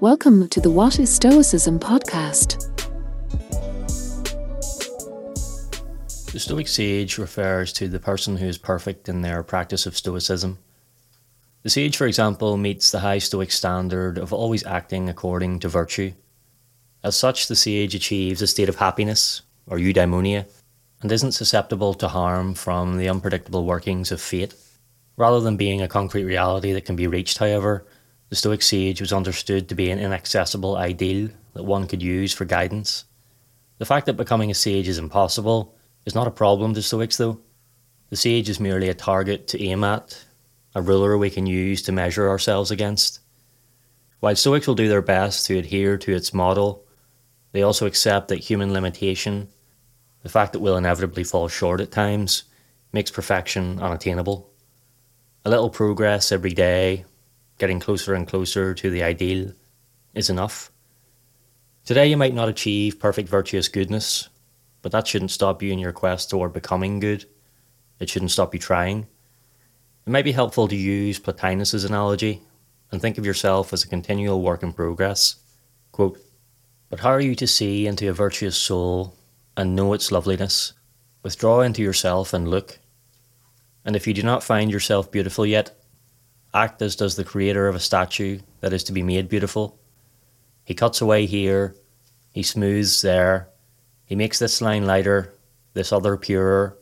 Welcome to the What is Stoicism podcast. The Stoic sage refers to the person who is perfect in their practice of Stoicism. The sage, for example, meets the high Stoic standard of always acting according to virtue. As such, the sage achieves a state of happiness, or eudaimonia, and isn't susceptible to harm from the unpredictable workings of fate. Rather than being a concrete reality that can be reached, however, the Stoic sage was understood to be an inaccessible ideal that one could use for guidance. The fact that becoming a sage is impossible is not a problem to Stoics, though. The sage is merely a target to aim at, a ruler we can use to measure ourselves against. While Stoics will do their best to adhere to its model, they also accept that human limitation, the fact that we'll inevitably fall short at times, makes perfection unattainable. A little progress every day, getting closer and closer to the ideal, is enough. Today you might not achieve perfect virtuous goodness, but that shouldn't stop you in your quest toward becoming good. It shouldn't stop you trying. It might be helpful to use Plotinus's analogy and think of yourself as a continual work in progress. Quote, but how are you to see into a virtuous soul and know its loveliness? Withdraw into yourself and look. And if you do not find yourself beautiful yet, act as does the creator of a statue that is to be made beautiful. He cuts away here, he smooths there, he makes this line lighter, this other purer,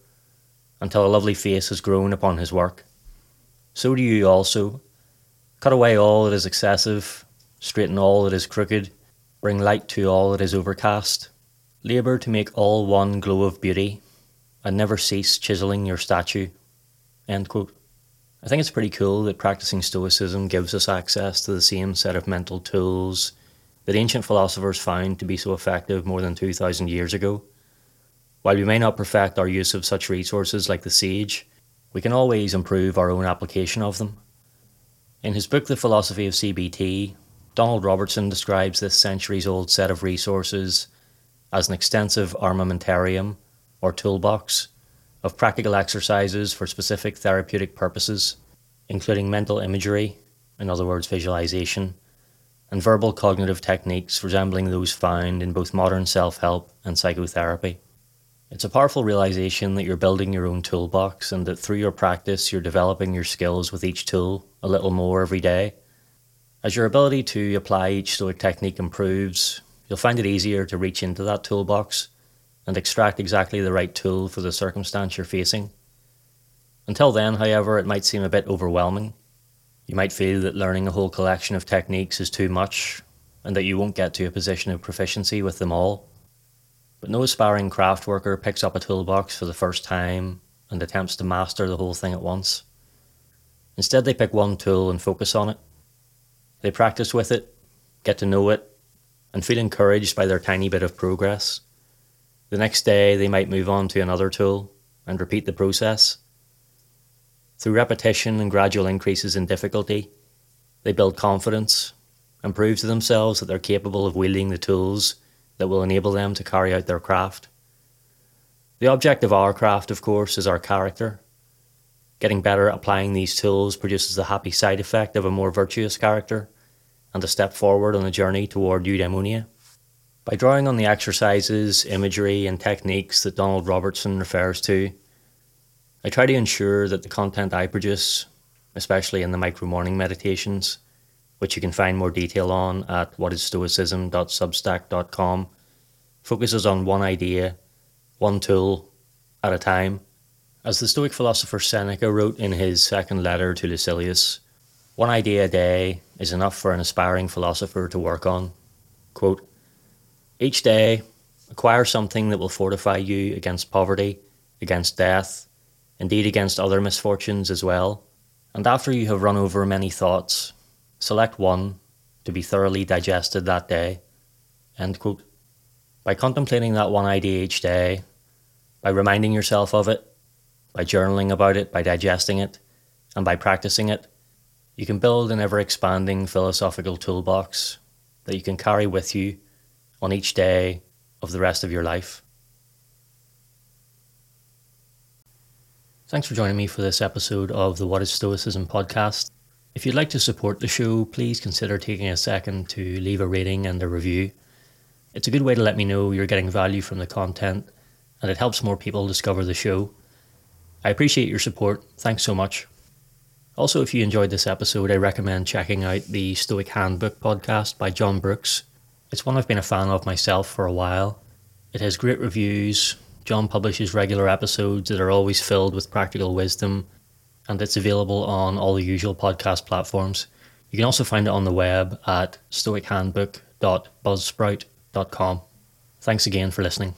until a lovely face has grown upon his work. So do you also. Cut away all that is excessive, straighten all that is crooked, bring light to all that is overcast. Labour to make all one glow of beauty, and never cease chiselling your statue. I think it's pretty cool that practicing Stoicism gives us access to the same set of mental tools that ancient philosophers found to be so effective more than 2,000 years ago. While we may not perfect our use of such resources like the sage, we can always improve our own application of them. In his book, The Philosophy of CBT, Donald Robertson describes this centuries old set of resources as an extensive armamentarium or toolbox of practical exercises for specific therapeutic purposes, including mental imagery, in other words, visualization, and verbal cognitive techniques resembling those found in both modern self help and psychotherapy. It's a powerful realization that you're building your own toolbox and that through your practice you're developing your skills with each tool a little more every day. As your ability to apply each Stoic technique improves, you'll find it easier to reach into that toolbox and extract exactly the right tool for the circumstance you're facing. Until then, however, it might seem a bit overwhelming you might feel that learning a whole collection of techniques is too much and that you won't get to a position of proficiency with them all. But no aspiring craft worker picks up a toolbox for the first time and attempts to master the whole thing at once. Instead, they pick one tool and focus on it. They practice with it, get to know it, and feel encouraged by their tiny bit of progress. The next day, they might move on to another tool and repeat the process. Through repetition and gradual increases in difficulty, they build confidence and prove to themselves that they're capable of wielding the tools that will enable them to carry out their craft. The object of our craft, of course, is our character. Getting better at applying these tools produces the happy side effect of a more virtuous character and a step forward on the journey toward eudaimonia. By drawing on the exercises, imagery, and techniques that Donald Robertson refers to, I try to ensure that the content I produce, especially in the micro morning meditations, which you can find more detail on at whatisstoicism.substack.com, focuses on one idea, one tool at a time. As the Stoic philosopher Seneca wrote in his second letter to Lucilius, one idea a day is enough for an aspiring philosopher to work on. Quote, Each day, acquire something that will fortify you against poverty, against death, indeed against other misfortunes as well. And after you have run over many thoughts, select one to be thoroughly digested that day. By contemplating that one idea each day, by reminding yourself of it, by journaling about it, by digesting it, and by practicing it, you can build an ever expanding philosophical toolbox that you can carry with you on each day of the rest of your life. Thanks for joining me for this episode of the What is Stoicism podcast. If you'd like to support the show, please consider taking a second to leave a rating and a review. It's a good way to let me know you're getting value from the content, and it helps more people discover the show. I appreciate your support. Thanks so much. Also, if you enjoyed this episode, I recommend checking out the Stoic Handbook podcast by John Brooks. It's one I've been a fan of myself for a while. It has great reviews. John publishes regular episodes that are always filled with practical wisdom, and it's available on all the usual podcast platforms. You can also find it on the web at stoichandbook.buzzsprout.com. Thanks again for listening.